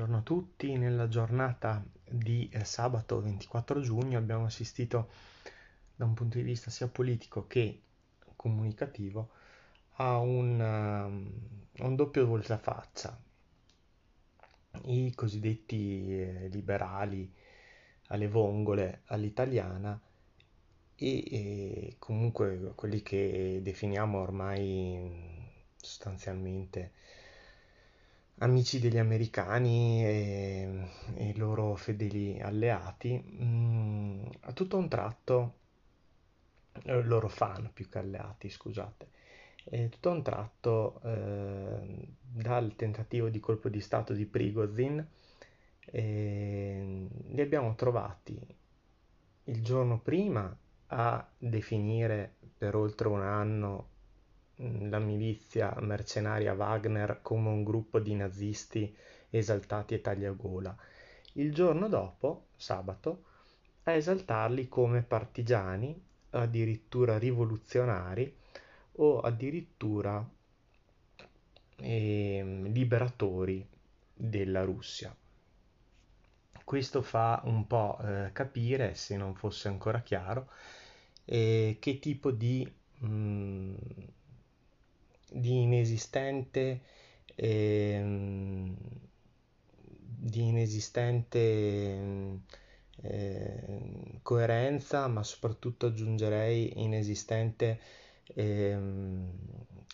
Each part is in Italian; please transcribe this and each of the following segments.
Buongiorno a tutti, nella giornata di eh, sabato 24 giugno abbiamo assistito da un punto di vista sia politico che comunicativo a un, uh, un doppio voltafaccia. I cosiddetti eh, liberali alle vongole all'italiana e, e comunque quelli che definiamo ormai sostanzialmente amici degli americani e, i loro fedeli alleati, mh, mm, a tutto un tratto, eh, loro fan più che alleati, scusate, e tutto un tratto eh, dal tentativo di colpo di Stato di Prigozhin eh, li abbiamo trovati il giorno prima a definire per oltre un anno la milizia mercenaria Wagner come un gruppo di nazisti esaltati e tagliagola. Il giorno dopo, sabato, a esaltarli come partigiani, addirittura rivoluzionari o addirittura eh, liberatori della Russia. Questo fa un po' eh, capire, se non fosse ancora chiaro, eh, che tipo di mh, mm, di inesistente, eh, di inesistente eh, coerenza, ma soprattutto aggiungerei inesistente eh,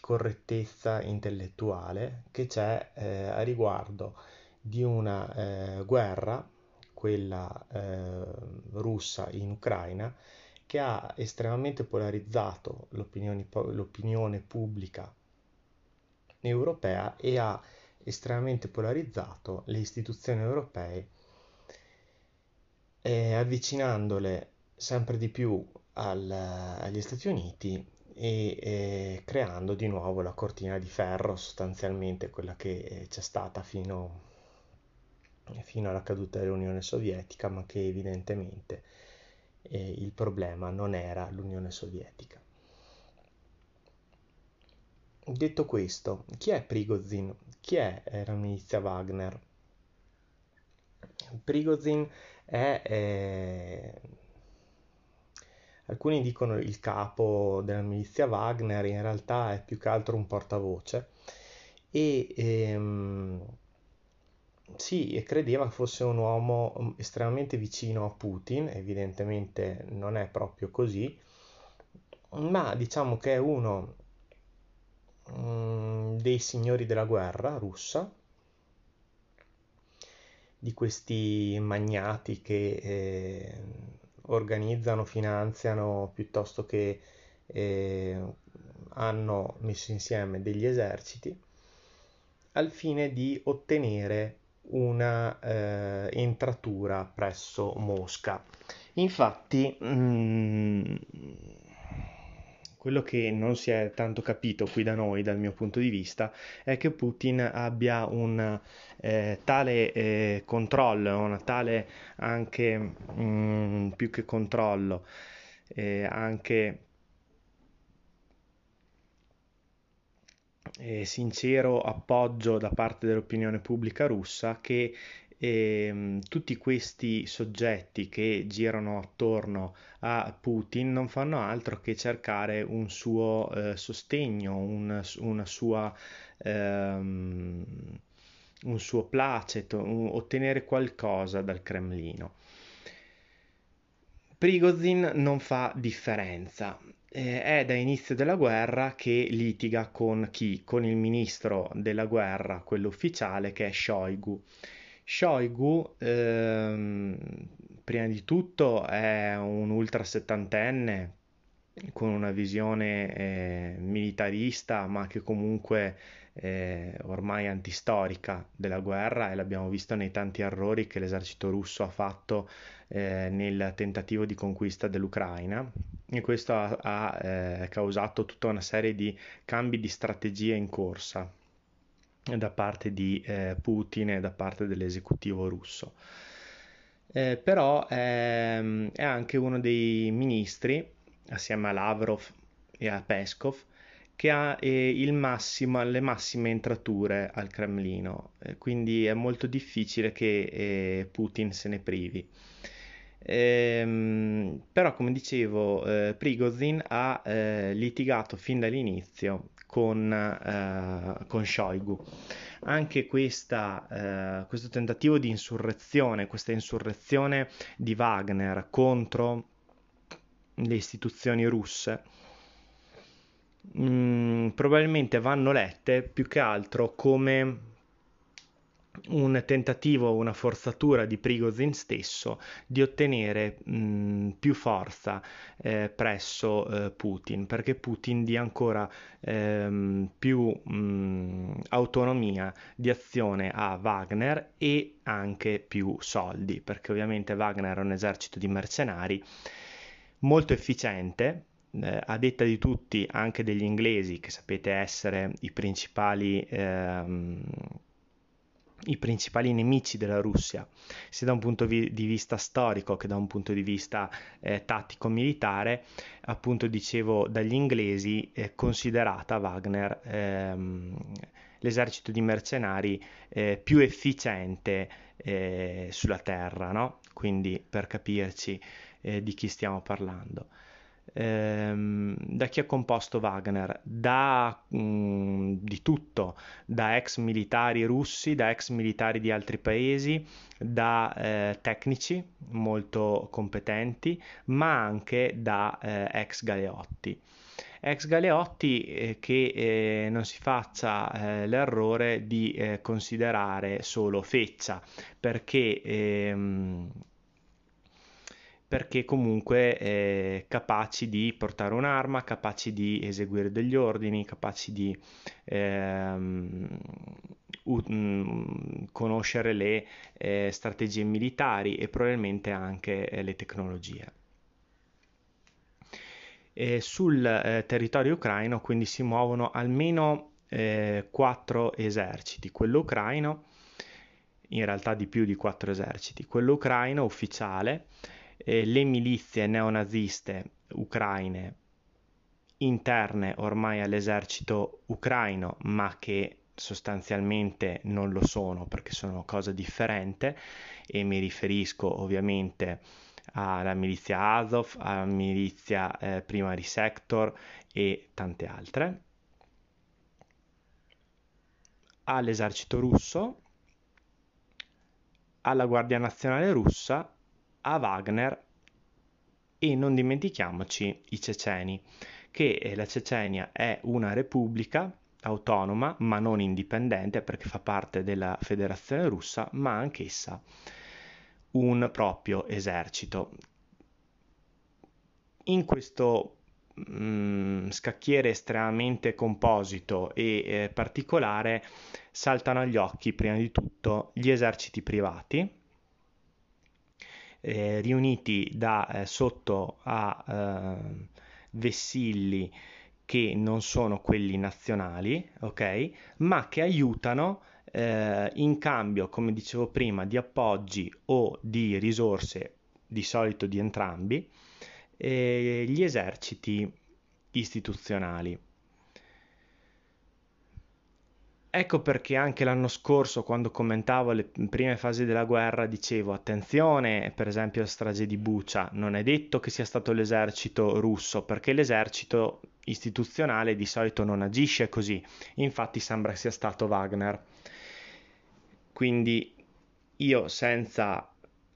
correttezza intellettuale che c'è eh, a riguardo di una eh, guerra, quella eh, russa in Ucraina, che ha estremamente polarizzato l'opinione, l'opinione pubblica europea e ha estremamente polarizzato le istituzioni europee, eh, avvicinandole sempre di più al, agli Stati Uniti e eh, creando di nuovo la cortina di ferro, sostanzialmente quella che c'è stata fino, fino alla caduta dell'Unione Sovietica, ma che evidentemente eh, il problema non era l'Unione Sovietica. Detto questo, chi è Prigozhin? Chi è la milizia Wagner? Prigozhin è, eh, alcuni dicono il capo della milizia Wagner, in realtà è più che altro un portavoce e ehm, sì, credeva fosse un uomo estremamente vicino a Putin, evidentemente non è proprio così, ma diciamo che è uno Mm, dei signori della guerra russa, di questi magnati che eh, organizzano, finanziano piuttosto che eh, hanno messo insieme degli eserciti al fine di ottenere una eh, entratura presso Mosca. Infatti, mh, mm, quello che non si è tanto capito qui da noi, dal mio punto di vista, è che Putin abbia un eh, tale eh, controllo, una tale anche mh, mm, più che controllo, eh, anche eh, sincero appoggio da parte dell'opinione pubblica russa che e ehm, tutti questi soggetti che girano attorno a Putin non fanno altro che cercare un suo eh, sostegno, un, una sua, ehm, un suo placet, un, ottenere qualcosa dal Cremlino. Prigozhin non fa differenza. Eh, è da inizio della guerra che litiga con chi? Con il ministro della guerra, quello ufficiale, che è Shoigu. Shoigu, ehm, prima di tutto, è un ultra settantenne con una visione eh, militarista, ma che comunque eh, ormai antistorica della guerra e l'abbiamo visto nei tanti errori che l'esercito russo ha fatto eh, nel tentativo di conquista dell'Ucraina. E questo ha, ha eh, causato tutta una serie di cambi di strategia in corsa da parte di eh, Putin e da parte dell'esecutivo russo. Eh, però ehm, è anche uno dei ministri assieme a Lavrov e a Peskov, che ha eh, massimo, le massime entrature al Cremlino, eh, quindi è molto difficile che eh, Putin se ne privi. Ehm, però, come dicevo, eh, Prigozhin ha litigato fin dall'inizio con, eh, con Shoigu. Anche questa, questo tentativo di insurrezione, questa insurrezione di Wagner contro le istituzioni russe mh, mm, probabilmente vanno lette più che altro come un tentativo, una forzatura di Prigozhin stesso di ottenere mh, più forza eh, presso eh, Putin, perché Putin dia ancora ehm, più mh, autonomia di azione a Wagner e anche più soldi, perché ovviamente Wagner è un esercito di mercenari molto efficiente, eh, a detta di tutti, anche degli inglesi, che sapete essere i principali, ehm, i principali nemici della Russia, sia da un punto di vista storico che da un punto di vista eh, tattico-militare, appunto dicevo dagli inglesi, eh, considerata Wagner ehm, l'esercito di mercenari eh, più efficiente eh, sulla terra, no? quindi per capirci eh, di chi stiamo parlando. Ehm, da chi è composto Wagner? Da mh, mm, di tutto, da ex militari russi, da ex militari di altri paesi, da eh, tecnici molto competenti, ma anche da eh, ex galeotti ex Galeotti eh, che eh, non si faccia eh, l'errore di eh, considerare solo feccia perché ehm, perché comunque eh, capaci di portare un'arma, capaci di eseguire degli ordini, capaci di ehm, u- mm, conoscere le eh, strategie militari e probabilmente anche eh, le tecnologie. E sul eh, territorio ucraino quindi si muovono almeno eh, quattro eserciti, quello ucraino, in realtà di più di quattro eserciti, quello ucraino ufficiale, eh, le milizie neonaziste ucraine interne ormai all'esercito ucraino, ma che sostanzialmente non lo sono perché sono cosa differente. E mi riferisco ovviamente alla milizia Azov, alla milizia eh, Primary Sector e tante altre, all'esercito russo, alla Guardia Nazionale russa a Wagner e non dimentichiamoci i ceceni, che la Cecenia è una repubblica autonoma ma non indipendente perché fa parte della federazione russa, ma anch'essa un proprio esercito. In questo mh, mm, scacchiere estremamente composito e eh, particolare saltano agli occhi prima di tutto gli eserciti privati, eh, riuniti da eh, sotto a eh, vessilli che non sono quelli nazionali, ok? Ma che aiutano eh, in cambio, come dicevo prima, di appoggi o di risorse, di solito di entrambi, eh, gli eserciti istituzionali. Ecco perché anche l'anno scorso, quando commentavo le prime fasi della guerra, dicevo attenzione, per esempio la strage di Bucha, non è detto che sia stato l'esercito russo, perché l'esercito istituzionale di solito non agisce così, infatti sembra sia stato Wagner. Quindi io senza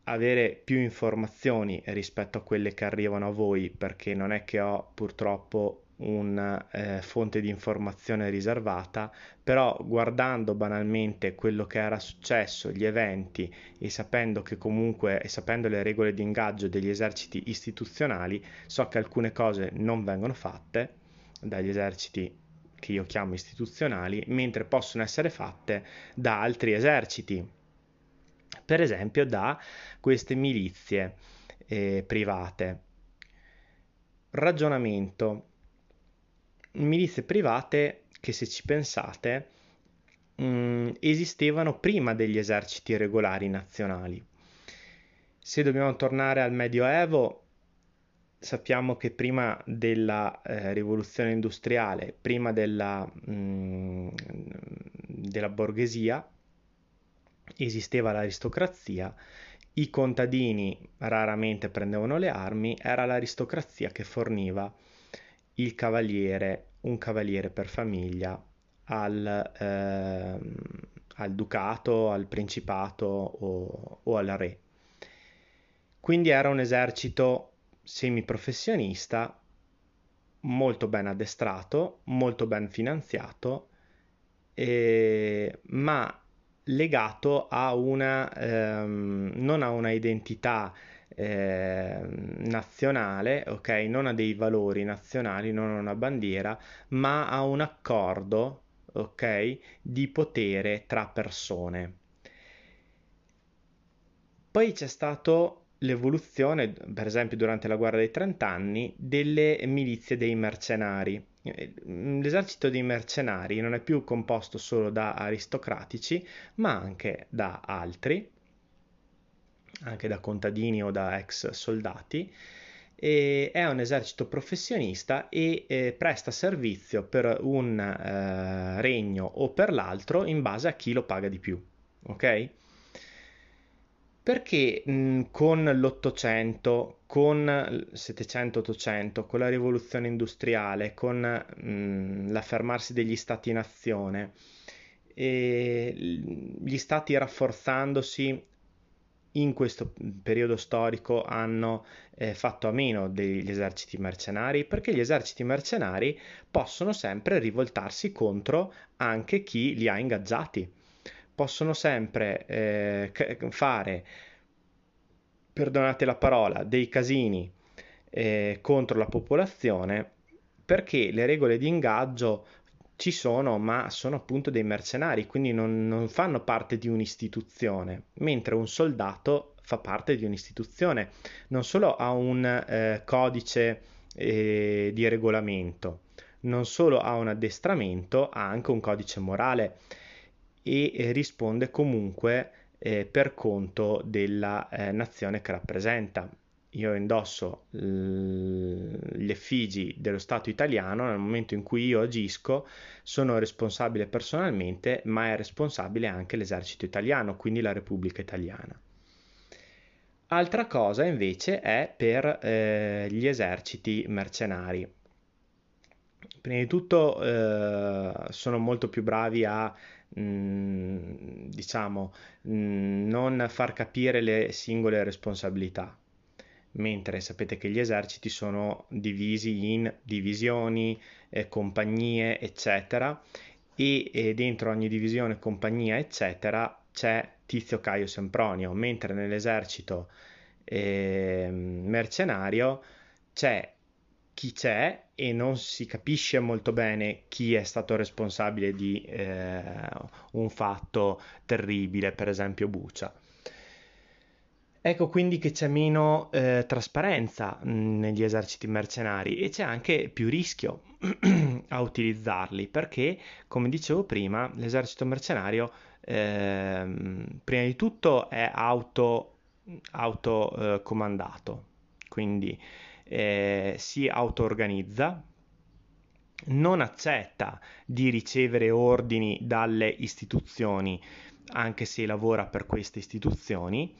avere più informazioni rispetto a quelle che arrivano a voi, perché non è che ho purtroppo una eh, fonte di informazione riservata, però guardando banalmente quello che era successo, gli eventi e sapendo che comunque e sapendo le regole di ingaggio degli eserciti istituzionali, so che alcune cose non vengono fatte dagli eserciti che io chiamo istituzionali, mentre possono essere fatte da altri eserciti, per esempio da queste milizie eh, private. Ragionamento milizie private che se ci pensate mh, mm, esistevano prima degli eserciti regolari nazionali. Se dobbiamo tornare al Medioevo, sappiamo che prima della eh, rivoluzione industriale, prima della, mh, mm, della borghesia, esisteva l'aristocrazia, i contadini raramente prendevano le armi, era l'aristocrazia che forniva il cavaliere, un cavaliere per famiglia al, eh, al ducato, al principato o, o al re. Quindi era un esercito semiprofessionista, molto ben addestrato, molto ben finanziato, eh, ma legato a una, ehm, non a una identità eh, nazionale, ok? Non ha dei valori nazionali, non ha una bandiera, ma ha un accordo, ok? Di potere tra persone. Poi c'è stato l'evoluzione, per esempio durante la guerra dei trent'anni, delle milizie dei mercenari. L'esercito dei mercenari non è più composto solo da aristocratici, ma anche da altri, anche da contadini o da ex soldati. È un esercito professionista e eh, presta servizio per un eh, regno o per l'altro in base a chi lo paga di più. Ok? Perché mh, con l'Ottocento, con il 700-800, con la rivoluzione industriale, con mh, l'affermarsi degli stati-nazione, gli stati rafforzandosi in questo periodo storico hanno eh, fatto a meno degli eserciti mercenari perché gli eserciti mercenari possono sempre rivoltarsi contro anche chi li ha ingaggiati. Possono sempre eh, fare, perdonate la parola, dei casini eh, contro la popolazione perché le regole di ingaggio ci sono, ma sono appunto dei mercenari, quindi non, non fanno parte di un'istituzione, mentre un soldato fa parte di un'istituzione, non solo ha un eh, codice eh, di regolamento, non solo ha un addestramento, ha anche un codice morale e eh, risponde comunque eh, per conto della eh, nazione che rappresenta io indosso gli effigi dello Stato italiano, nel momento in cui io agisco sono responsabile personalmente, ma è responsabile anche l'esercito italiano, quindi la Repubblica Italiana. Altra cosa invece è per eh, gli eserciti mercenari. Prima di tutto eh, sono molto più bravi a mh, mm, diciamo mh, mm, non far capire le singole responsabilità mentre sapete che gli eserciti sono divisi in divisioni, eh, compagnie, eccetera, e, e, dentro ogni divisione, compagnia, eccetera, c'è Tizio Caio Sempronio, mentre nell'esercito eh, mercenario c'è chi c'è e non si capisce molto bene chi è stato responsabile di eh, un fatto terribile, per esempio Bucia. Ecco quindi che c'è meno eh, trasparenza negli eserciti mercenari e c'è anche più rischio a utilizzarli perché, come dicevo prima, l'esercito mercenario eh, prima di tutto è auto, auto eh, quindi eh, si auto-organizza, non accetta di ricevere ordini dalle istituzioni anche se lavora per queste istituzioni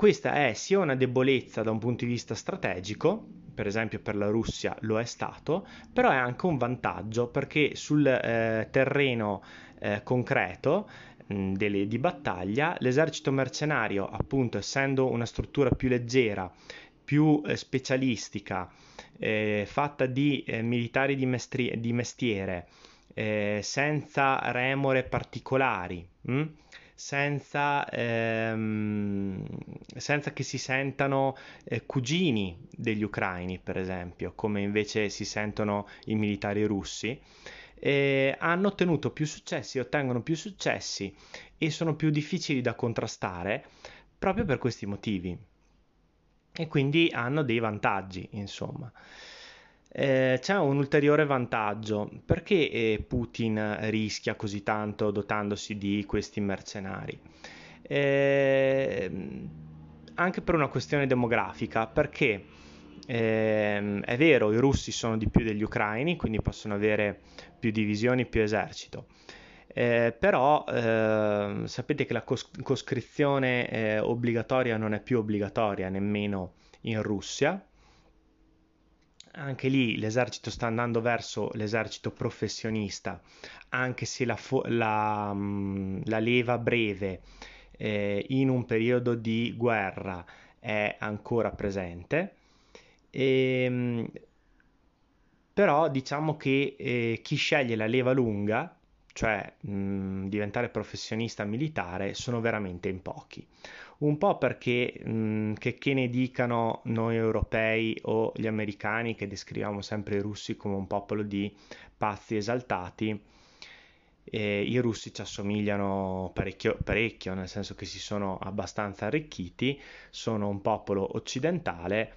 questa è sia una debolezza da un punto di vista strategico, per esempio per la Russia lo è stato, però è anche un vantaggio perché sul eh, terreno eh, concreto mh, delle, di battaglia l'esercito mercenario, appunto essendo una struttura più leggera, più eh, specialistica, eh, fatta di eh, militari di, mestri- di mestiere, eh, senza remore particolari, mh? Senza, ehm, senza, che si sentano eh, cugini degli ucraini, per esempio, come invece si sentono i militari russi, eh, hanno ottenuto più successi, ottengono più successi e sono più difficili da contrastare proprio per questi motivi. E quindi hanno dei vantaggi, insomma. Eh, c'è un ulteriore vantaggio. Perché eh, Putin rischia così tanto dotandosi di questi mercenari? Eh, anche per una questione demografica, perché ehm, è vero, i russi sono di più degli ucraini, quindi possono avere più divisioni, più esercito. Eh, però eh, sapete che la cos- coscrizione eh, obbligatoria non è più obbligatoria nemmeno in Russia, anche lì l'esercito sta andando verso l'esercito professionista, anche se la, fo- la, mm, la leva breve eh, in un periodo di guerra è ancora presente. E, ehm, però diciamo che eh, chi sceglie la leva lunga, cioè mh, mm, diventare professionista militare, sono veramente in pochi un po' perché mh, che, che, ne dicano noi europei o gli americani che descriviamo sempre i russi come un popolo di pazzi esaltati, eh, i russi ci assomigliano parecchio, parecchio, nel senso che si sono abbastanza arricchiti, sono un popolo occidentale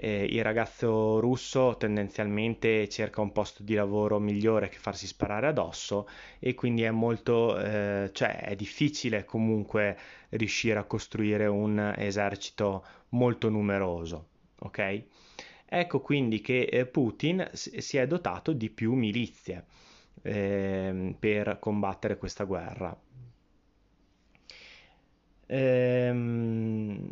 eh, il ragazzo russo tendenzialmente cerca un posto di lavoro migliore che farsi sparare addosso e quindi è molto, eh, cioè è difficile comunque riuscire a costruire un esercito molto numeroso, ok? Ecco quindi che eh, Putin si è dotato di più milizie eh, per combattere questa guerra. Ehm,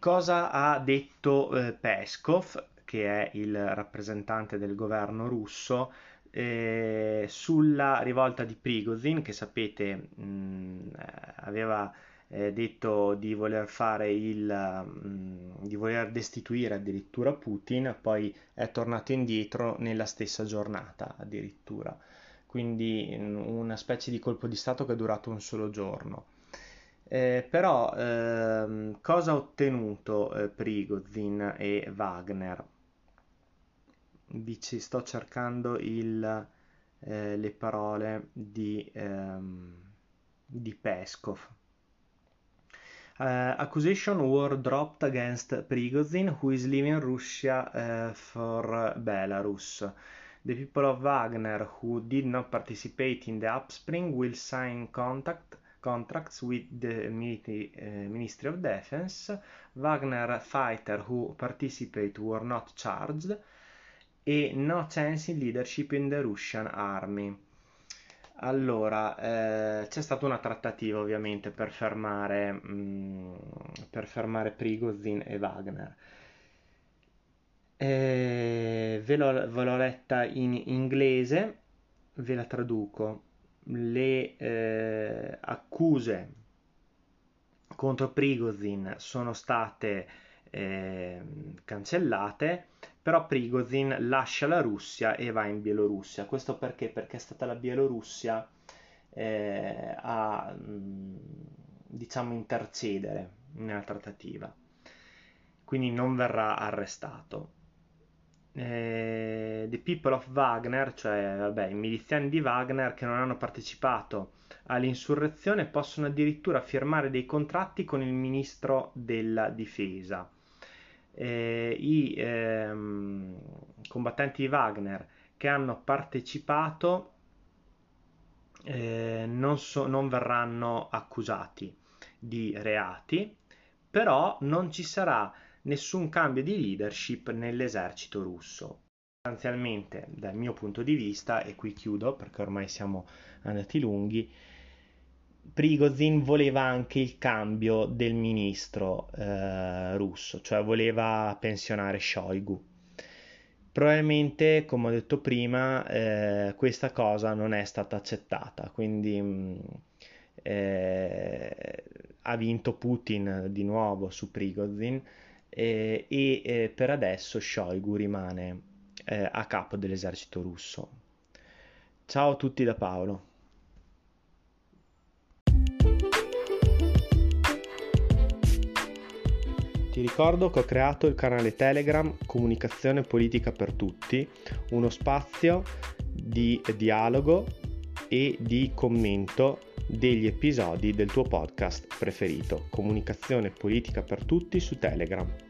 Cosa ha detto eh, Peskov, che è il rappresentante del governo russo, eh, sulla rivolta di Prigozhin, che sapete mh, mm, aveva eh, detto di voler fare il mh, mm, di voler destituire addirittura Putin, poi è tornato indietro nella stessa giornata addirittura. Quindi mm, una specie di colpo di stato che è durato un solo giorno. Eh, però ehm, cosa ha ottenuto eh, Prigozhin e Wagner? Dici, sto cercando il, eh, le parole di, ehm, di Peskov. Uh, accusation were dropped against Prigozhin, who is leaving Russia uh, for Belarus. The people of Wagner who did not participate in the upspring will sign contact contracts with the uh, Ministry of Defense. Wagner fighter who participate were not charged e no chance in leadership in the Russian Army. Allora, eh, c'è stata una trattativa ovviamente per fermare, mh, mm, per fermare Prigozhin e Wagner. Eh, ve, l'ho, ve l'ho letta in inglese, ve la traduco le eh, accuse contro Prigozhin sono state eh, cancellate, però Prigozhin lascia la Russia e va in Bielorussia. Questo perché? Perché è stata la Bielorussia eh, a diciamo intercedere nella trattativa. Quindi non verrà arrestato eh, The People of Wagner, cioè vabbè, i miliziani di Wagner che non hanno partecipato all'insurrezione, possono addirittura firmare dei contratti con il ministro della difesa. Eh, I ehm, combattenti di Wagner che hanno partecipato eh, non, so, non verranno accusati di reati, però non ci sarà nessun cambio di leadership nell'esercito russo. Sostanzialmente, dal mio punto di vista, e qui chiudo perché ormai siamo andati lunghi, Prigozhin voleva anche il cambio del ministro eh, russo, cioè voleva pensionare Shoigu. Probabilmente, come ho detto prima, eh, questa cosa non è stata accettata, quindi mh, mm, eh, ha vinto Putin di nuovo su Prigozhin eh, e eh, per adesso Shoigu rimane eh, a capo dell'esercito russo. Ciao a tutti da Paolo. Ti ricordo che ho creato il canale Telegram Comunicazione Politica per Tutti, uno spazio di dialogo e di commento degli episodi del tuo podcast preferito, Comunicazione Politica per Tutti su Telegram.